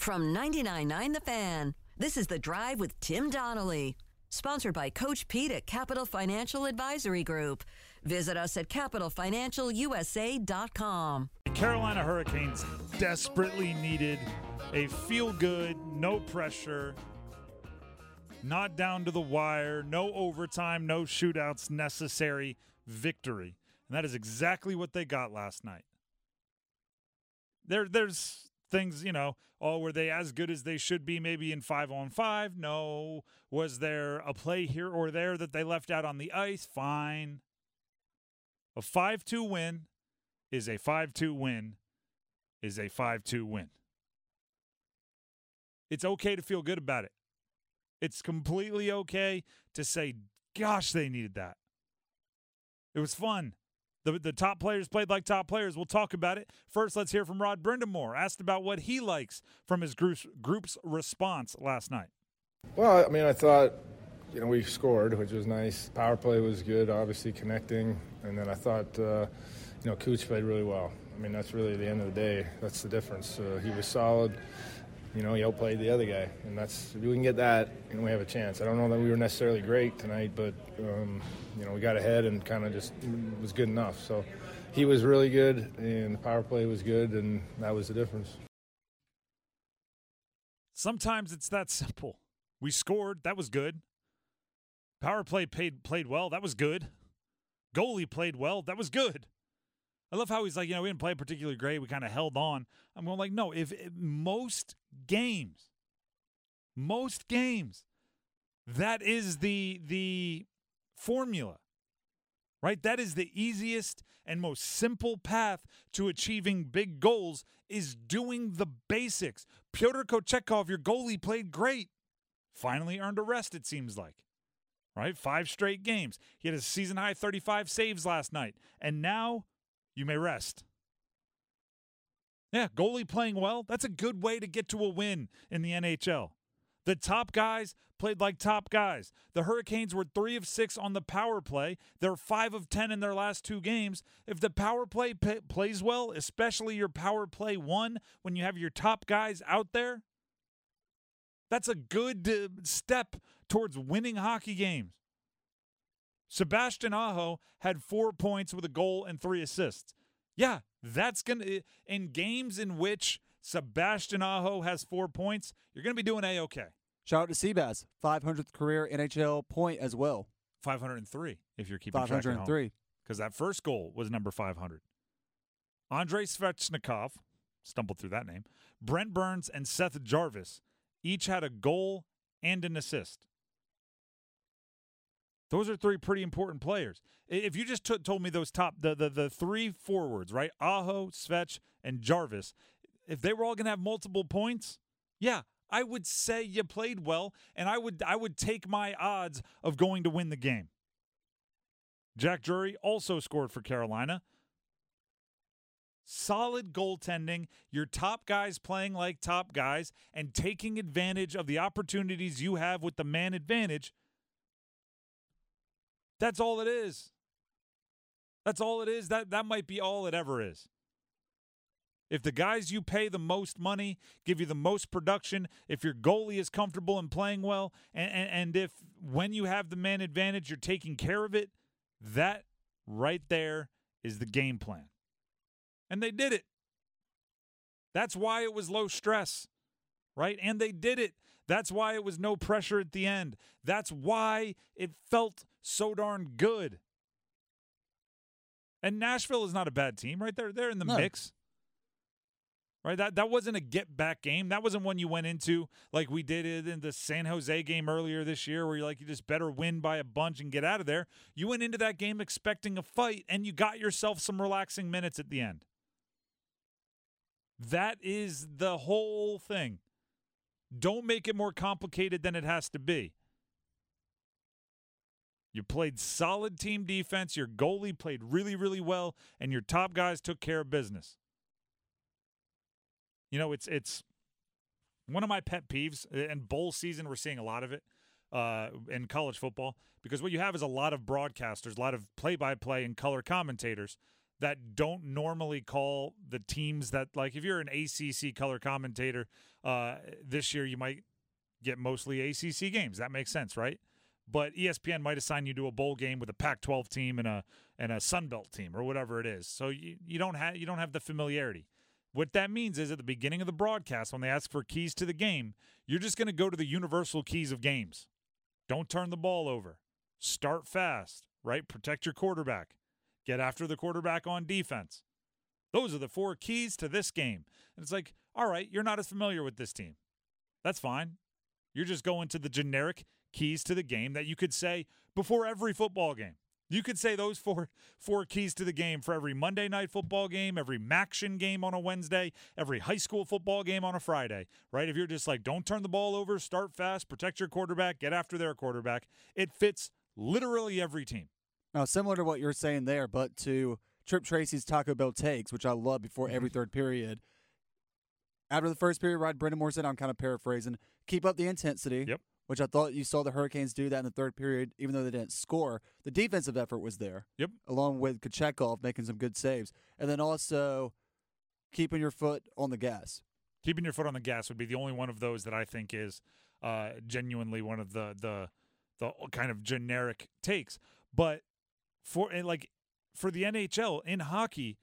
From 99.9 The Fan, this is The Drive with Tim Donnelly. Sponsored by Coach Pete at Capital Financial Advisory Group. Visit us at capitalfinancialusa.com. Carolina Hurricanes desperately needed a feel good, no pressure, not down to the wire, no overtime, no shootouts necessary victory. And that is exactly what they got last night. There, there's things, you know, oh, were they as good as they should be maybe in five on five? No. Was there a play here or there that they left out on the ice? Fine. A 5 2 win is a 5 2 win is a 5 2 win. It's okay to feel good about it. It's completely okay to say, gosh, they needed that. It was fun. The, the top players played like top players. We'll talk about it. First, let's hear from Rod Brind'Amour, asked about what he likes from his group's, group's response last night. Well, I mean, I thought, you know, we scored, which was nice. Power play was good, obviously connecting. And then I thought, uh, you know, Cooch played really well. I mean, that's really the end of the day. That's the difference. Uh, he was solid. You know, he outplayed the other guy, and that's if we can get that, and we have a chance. I don't know that we were necessarily great tonight, but um, you know, we got ahead and kind of just was good enough. So he was really good, and the power play was good, and that was the difference. Sometimes it's that simple. We scored, that was good. Power play played played well, that was good. Goalie played well, that was good. I love how he's like, you know, we didn't play particularly great. We kind of held on. I'm going like, no, if, most games, most games, that is the the formula. Right? That is the easiest and most simple path to achieving big goals is doing the basics. Pyotr Kochetkov, your goalie, played great. Finally earned a rest, it seems like. Right? Five straight games. He had a season high 35 saves last night. And now you may rest. Yeah, goalie playing well. That's a good way to get to a win in the NHL. The top guys played like top guys. The Hurricanes were three of six on the power play. They're five of 10 in their last two games. If the power play p- plays well, especially your power play one, when you have your top guys out there, that's a good uh, step towards winning hockey games. Sebastian Aho had four points with a goal and three assists. Yeah, that's going to, in games in which Sebastian Aho has four points, you're going to be doing A OK. Shout out to Seabass, 500th career NHL point as well. 503 if you're keeping 503. Because that first goal was number 500. Andrei Svechnikov, stumbled through that name, Brent Burns, and Seth Jarvis each had a goal and an assist. Those are three pretty important players. If you just t- told me those top, the, the, the three forwards, right? Aho, Svech, and Jarvis, if they were all going to have multiple points, yeah, I would say you played well, and I would I would take my odds of going to win the game. Jack Drury also scored for Carolina. Solid goaltending, your top guys playing like top guys, and taking advantage of the opportunities you have with the man advantage that's all it is. That's all it is. That that might be all it ever is. If the guys you pay the most money give you the most production, if your goalie is comfortable and playing well, and, and, and if when you have the man advantage, you're taking care of it, that right there is the game plan. And they did it. That's why it was low stress, right? And they did it. That's why it was no pressure at the end. That's why it felt so darn good. And Nashville is not a bad team, right? They're they're in the no. mix. Right? That that wasn't a get back game. That wasn't one you went into like we did it in the San Jose game earlier this year where you're like you just better win by a bunch and get out of there. You went into that game expecting a fight and you got yourself some relaxing minutes at the end. That is the whole thing. Don't make it more complicated than it has to be. You played solid team defense. Your goalie played really, really well, and your top guys took care of business. You know, it's it's one of my pet peeves. And bowl season, we're seeing a lot of it uh, in college football because what you have is a lot of broadcasters, a lot of play-by-play and color commentators that don't normally call the teams that like if you're an ACC color commentator uh, this year you might get mostly ACC games. That makes sense, right? But ESPN might assign you to a bowl game with a Pac-12 team and a and a Sun Belt team or whatever it is. So you, you don't have you don't have the familiarity. What that means is at the beginning of the broadcast when they ask for keys to the game, you're just going to go to the universal keys of games. Don't turn the ball over. Start fast, right? Protect your quarterback. Get after the quarterback on defense. Those are the four keys to this game. And it's like, all right, you're not as familiar with this team. That's fine. You're just going to the generic keys to the game that you could say before every football game. You could say those four four keys to the game for every Monday night football game, every MACtion game on a Wednesday, every high school football game on a Friday, right? If you're just like, don't turn the ball over, start fast, protect your quarterback, get after their quarterback, it fits literally every team. Now, similar to what you're saying there, but to Tripp Tracy's Taco Bell takes, which I love before every Mm-hmm. third period. After the first period, Rod Brind'Amour said, I'm kind of paraphrasing, keep up the intensity. Yep. Which I thought you saw the Hurricanes do that in the third period, even though they didn't score. The defensive effort was there. Yep. Along with Kochetkov making some good saves. And then also keeping your foot on the gas. keeping your foot on the gas would be the only one of those that I think is uh, genuinely one of the the the kind of generic takes. But for like for the NHL in hockey,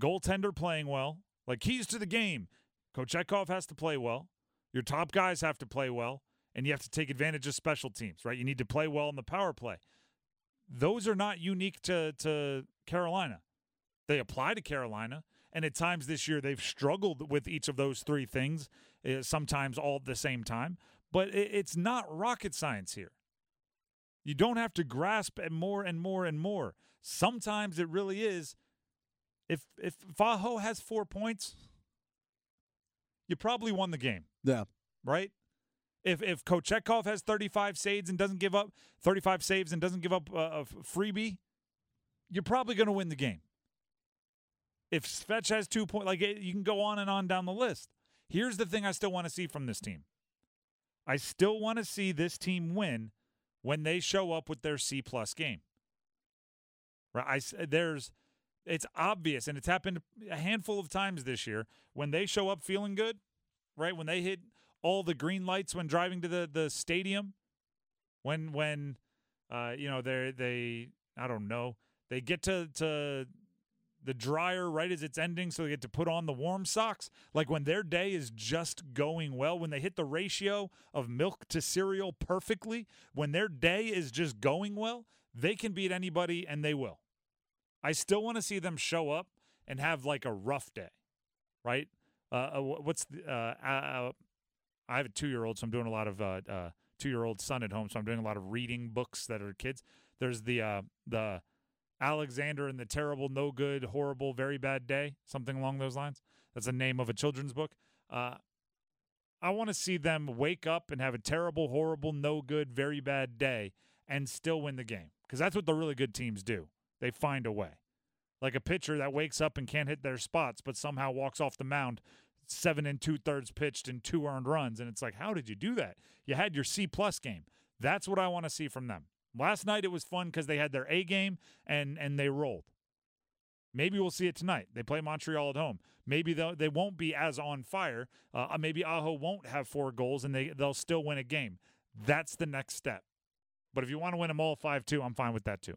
goaltender playing well, like keys to the game. Kochetkov has to play well. Your top guys have to play well, and you have to take advantage of special teams, right? You need to play well in the power play. Those are not unique to to Carolina. They apply to Carolina, and at times this year they've struggled with each of those three things, uh, sometimes all at the same time. But it, it's not rocket science here. You don't have to grasp at more and more and more. Sometimes it really is. If if Aho has four points, you probably won the game Yeah. right? If if Kochetkov has 35 saves and doesn't give up 35 saves and doesn't give up a, a freebie, you're probably going to win the game. If Svech has two points, like eh, you can go on and on down the list. Here's the thing I still want to see from this team. I still want to see this team win when they show up with their C plus game. Right? I there's it's obvious and it's happened a handful of times this year when they show up feeling good, right? When they hit all the green lights when driving to the the stadium, when when uh you know they they I don't know they get to to the dryer right as it's ending so they get to put on the warm socks like when their day is just going well when they hit the ratio of milk to cereal perfectly when their day is just going well they can beat anybody and they will i still want to see them show up and have like a rough day right uh, uh what's the uh, uh i have a two-year-old so i'm doing a lot of uh, uh two-year-old son at home so i'm doing a lot of reading books that are kids there's the uh the Alexander and the Terrible, No Good, Horrible, Very Bad Day, something along those lines. That's the name of a children's book. Uh, I want to see them wake up and have a terrible, horrible, no good, very bad day and still win the game because that's what the really good teams do. They find a way. Like a pitcher that wakes up and can't hit their spots, but somehow walks off the mound seven and two thirds pitched and two earned runs. And it's like, how did you do that? You had your C plus game. That's what I want to see from them. Last night it was fun because they had their A game and and they rolled. Maybe we'll see it tonight. They play Montreal at home. Maybe they won't be as on fire. Uh, maybe Aho won't have four goals and they they'll still win a game. That's the next step. But if you want to win them all five two, I'm fine with that too.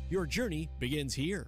Your journey begins here.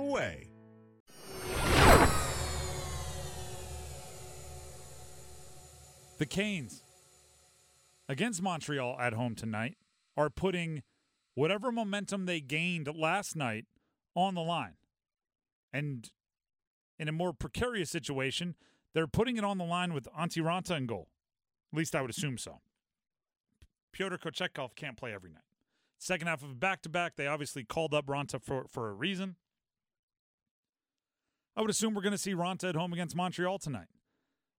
away. The Canes against Montreal at home tonight are putting whatever momentum they gained last night on the line. And in a more precarious situation, they're putting it on the line with Antti Raanta in goal. At least I would assume so. Pyotr Kochetkov can't play every night. Second half of back to back, they obviously called up Raanta for, for a reason. I would assume we're going to see Raanta at home against Montreal tonight.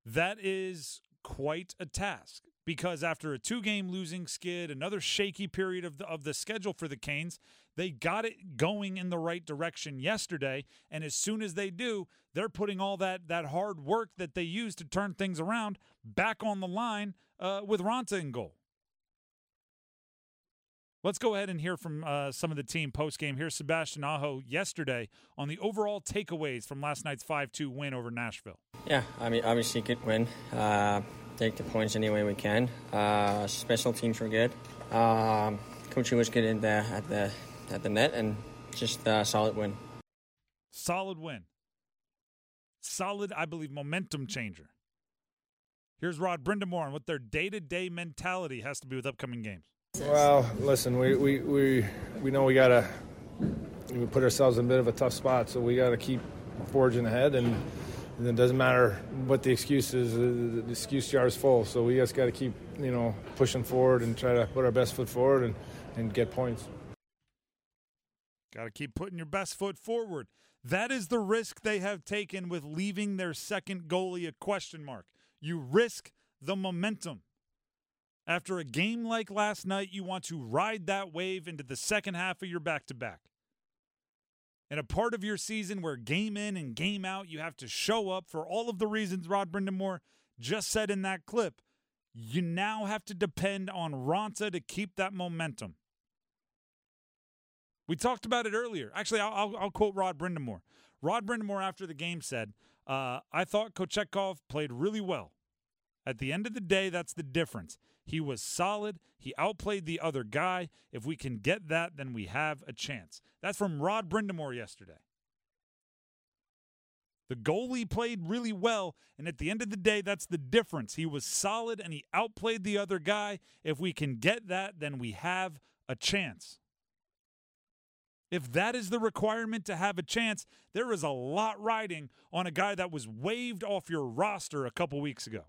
That is quite a task because after a two-game losing skid, another shaky period of the, of the schedule for the Canes, they got it going in the right direction yesterday, and as soon as they do, they're putting all that that hard work that they used to turn things around back on the line uh, with Raanta in goal. Let's go ahead and hear from uh, some of the team post game. Here's Sebastian Aho yesterday on the overall takeaways from last night's 5 2 win over Nashville. Yeah, I mean, obviously, good win. Uh, take the points any way we can. Uh, special teams were good. Um, coaching was good in the, at the at the net, and just a solid win. Solid win. Solid, I believe, momentum changer. Here's Rod Brind'Amour on what their day to day mentality has to be with upcoming games. Well, listen, we we, we, we know we gotta we put ourselves in a bit of a tough spot, so we gotta keep forging ahead, and, and it doesn't matter what the excuse is. The, the excuse jar is full, so we just got to keep you know pushing forward and try to put our best foot forward and, and get points. Got to keep putting your best foot forward. That is the risk they have taken with leaving their second goalie a question mark. You risk the momentum. After a game like last night, you want to ride that wave into the second half of your back to back. In a part of your season where game in and game out, you have to show up for all of the reasons Rod Brind'Amour just said in that clip. You now have to depend on Raanta to keep that momentum. We talked about it earlier. Actually, I'll, I'll, I'll quote Rod Brind'Amour. Rod Brind'Amour after the game said, uh, I thought Kochetkov played really well. At the end of the day, that's the difference. He was solid. He outplayed the other guy. If we can get that, then we have a chance. That's from Rod Brind'Amour yesterday. The goalie played really well, and at the end of the day, that's the difference. He was solid and he outplayed the other guy. If we can get that, then we have a chance. If that is the requirement to have a chance, there is a lot riding on a guy that was waived off your roster a couple weeks ago.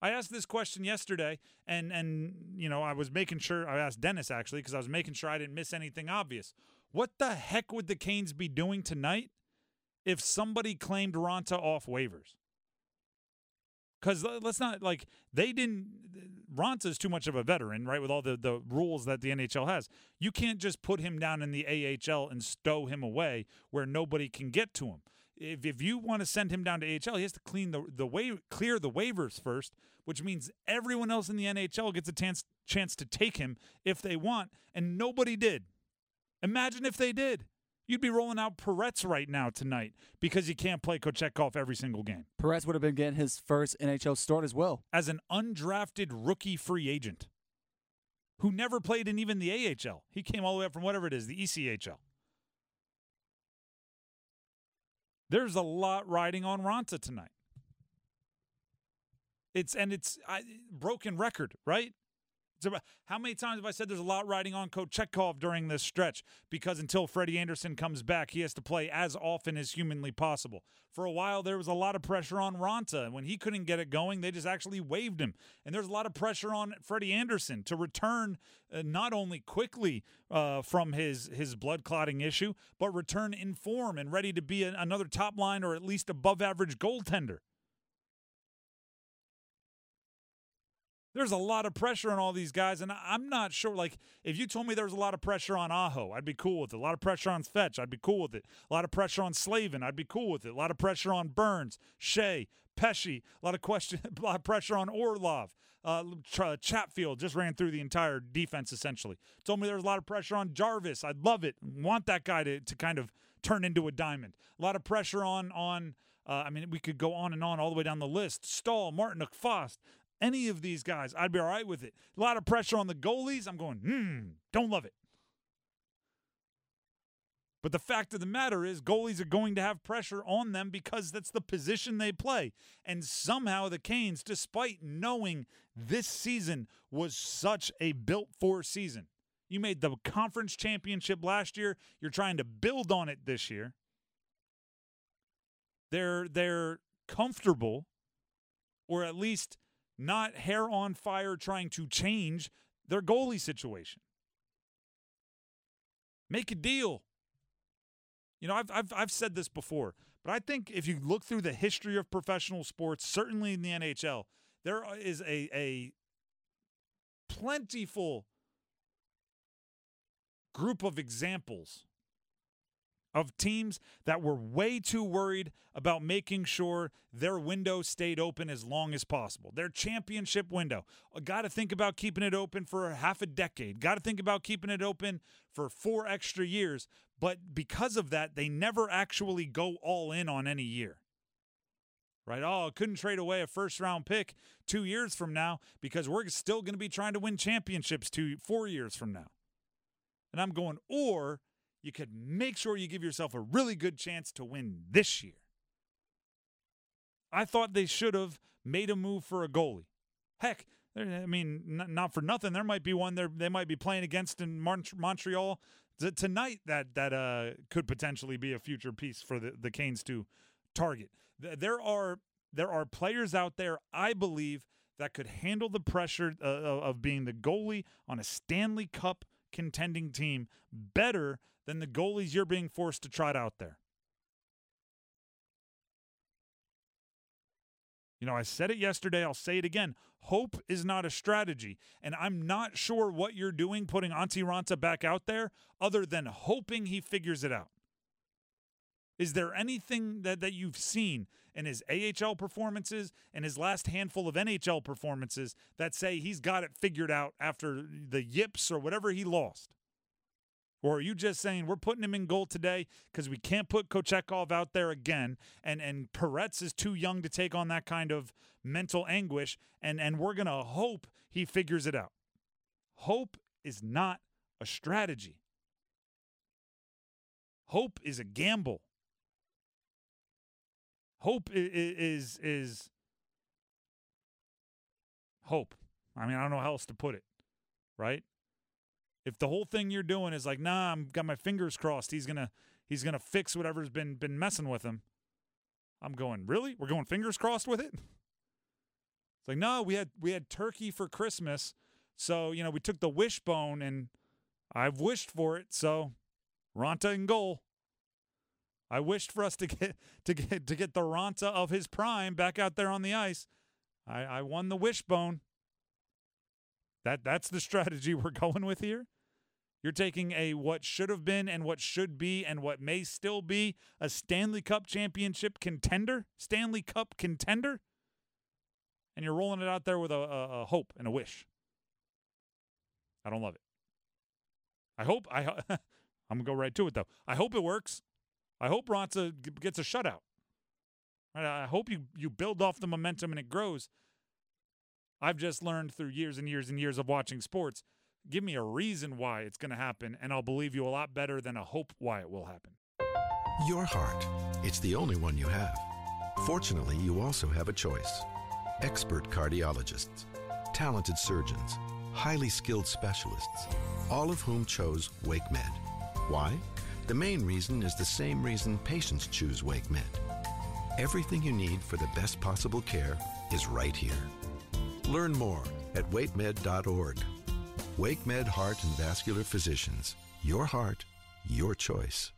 I asked this question yesterday, and and you know I was making sure I asked Dennis actually because I was making sure I didn't miss anything obvious. What the heck would the Canes be doing tonight if somebody claimed Raanta off waivers? Because let's not like they didn't. Raanta's too much of a veteran, right? With all the the rules that the NHL has, you can't just put him down in the AHL and stow him away where nobody can get to him if, if you want to send him down to AHL, he has to clean the the way clear the waivers first, which means everyone else in the NHL gets a chance chance to take him if they want, and nobody did. Imagine if they did. You'd be rolling out Perets right now tonight because you can't play Kochetkov every single game. Perets would have been getting his first NHL start as well. As an undrafted rookie free agent who never played in even the AHL. He came all the way up from whatever it is, the ECHL. There's a lot riding on Raanta tonight. It's and it's I, broken record, right? How many times have I said there's a lot riding on Kochetkov during this stretch? Because until Freddie Andersen comes back, he has to play as often as humanly possible. For a while, there was a lot of pressure on Raanta, and when he couldn't get it going, they just actually waived him. And there's a lot of pressure on Freddie Andersen to return uh, not only quickly uh, from his his blood clotting issue, but return in form and ready to be a, another top line or at least above average goaltender. There's a lot of pressure on all these guys, and I'm not sure. Like, if you told me there was a lot of pressure on Aho, I'd be cool with it. A lot of pressure on Svech, I'd be cool with it. A lot of pressure on Slavin, I'd be cool with it. A lot of pressure on Burns, Skjei, Pesce. A lot of question, a lot of pressure on Orlov. Uh, Chatfield just ran through the entire defense essentially. Told me there was a lot of pressure on Jarvis. I'd love it. Want that guy to to kind of turn into a diamond. A lot of pressure on on. Uh, I mean, we could go on and on all the way down the list. Staal, Martin, Fast any of these guys, I'd be all right with it. A lot of pressure on the goalies. I'm going, hmm, don't love it. But the fact of the matter is, goalies are going to have pressure on them because that's the position they play. And somehow the Canes, despite knowing this season was such a built for season, you made the conference championship last year. You're trying to build on it this year. They're they're comfortable, or at least not hair on fire trying to change their goalie situation. Make a deal. You know, I've, I've, I've said this before, but I think if you look through the history of professional sports, certainly in the NHL, there is a, a plentiful group of examples of teams that were way too worried about making sure their window stayed open as long as possible. Their championship window. Uh, Got to think about keeping it open for half a decade. Got to think about keeping it open for four extra years. But because of that, they never actually go all in on any year. Right? Oh, couldn't trade away a first round pick two years from now because we're still going to be trying to win championships two, four years from now. And I'm going, or you could make sure you give yourself a really good chance to win this year. I thought they should have made a move for a goalie. Heck, I mean, not for nothing. There might be one there they might be playing against in Montreal tonight that that uh, could potentially be a future piece for the, the Canes to target. There are there are players out there, I believe, that could handle the pressure uh, of being the goalie on a Stanley Cup contending team better than the goalies you're being forced to trot out there. You know, I said it yesterday, I'll say it again. Hope is not a strategy. And I'm not sure what you're doing putting Antti Raanta back out there other than hoping he figures it out. Is there anything that, that you've seen in his AHL performances and his last handful of NHL performances that say he's got it figured out after the yips or whatever he lost? Or are you just saying we're putting him in goal today because we can't put Kochetkov out there again, and and Perets is too young to take on that kind of mental anguish, and and we're gonna hope he figures it out. Hope is not a strategy. Hope is a gamble. Hope is is, is hope. I mean, I don't know how else to put it, right? If the whole thing you're doing is like, nah, I'm got my fingers crossed, he's gonna he's gonna fix whatever's been been messing with him. I'm going, really? We're going fingers crossed with it? It's like, no, we had we had turkey for Christmas, so you know we took the wishbone and I've wished for it, so Raanta and goal. I wished for us to get to get to get the Raanta of his prime back out there on the ice. I, I won the wishbone. That that's the strategy we're going with here. You're taking a what should have been and what should be and what may still be a Stanley Cup championship contender, Stanley Cup contender, and you're rolling it out there with a, a, a hope and a wish. I don't love it. I hope I I'm gonna go right to it though. I hope it works. I hope Raanta gets a shutout. I hope you, you build off the momentum and it grows. I've just learned through years and years and years of watching sports. Give me a reason why it's going to happen, and I'll believe you a lot better than a hope why it will happen. Your heart. It's the only one you have. Fortunately, you also have a choice expert cardiologists, talented surgeons, highly skilled specialists, all of whom chose WakeMed. Why? The main reason is the same reason patients choose WakeMed. Everything you need for the best possible care is right here. Learn more at wakemed.org. WakeMed Heart and Vascular Physicians. Your heart, your choice.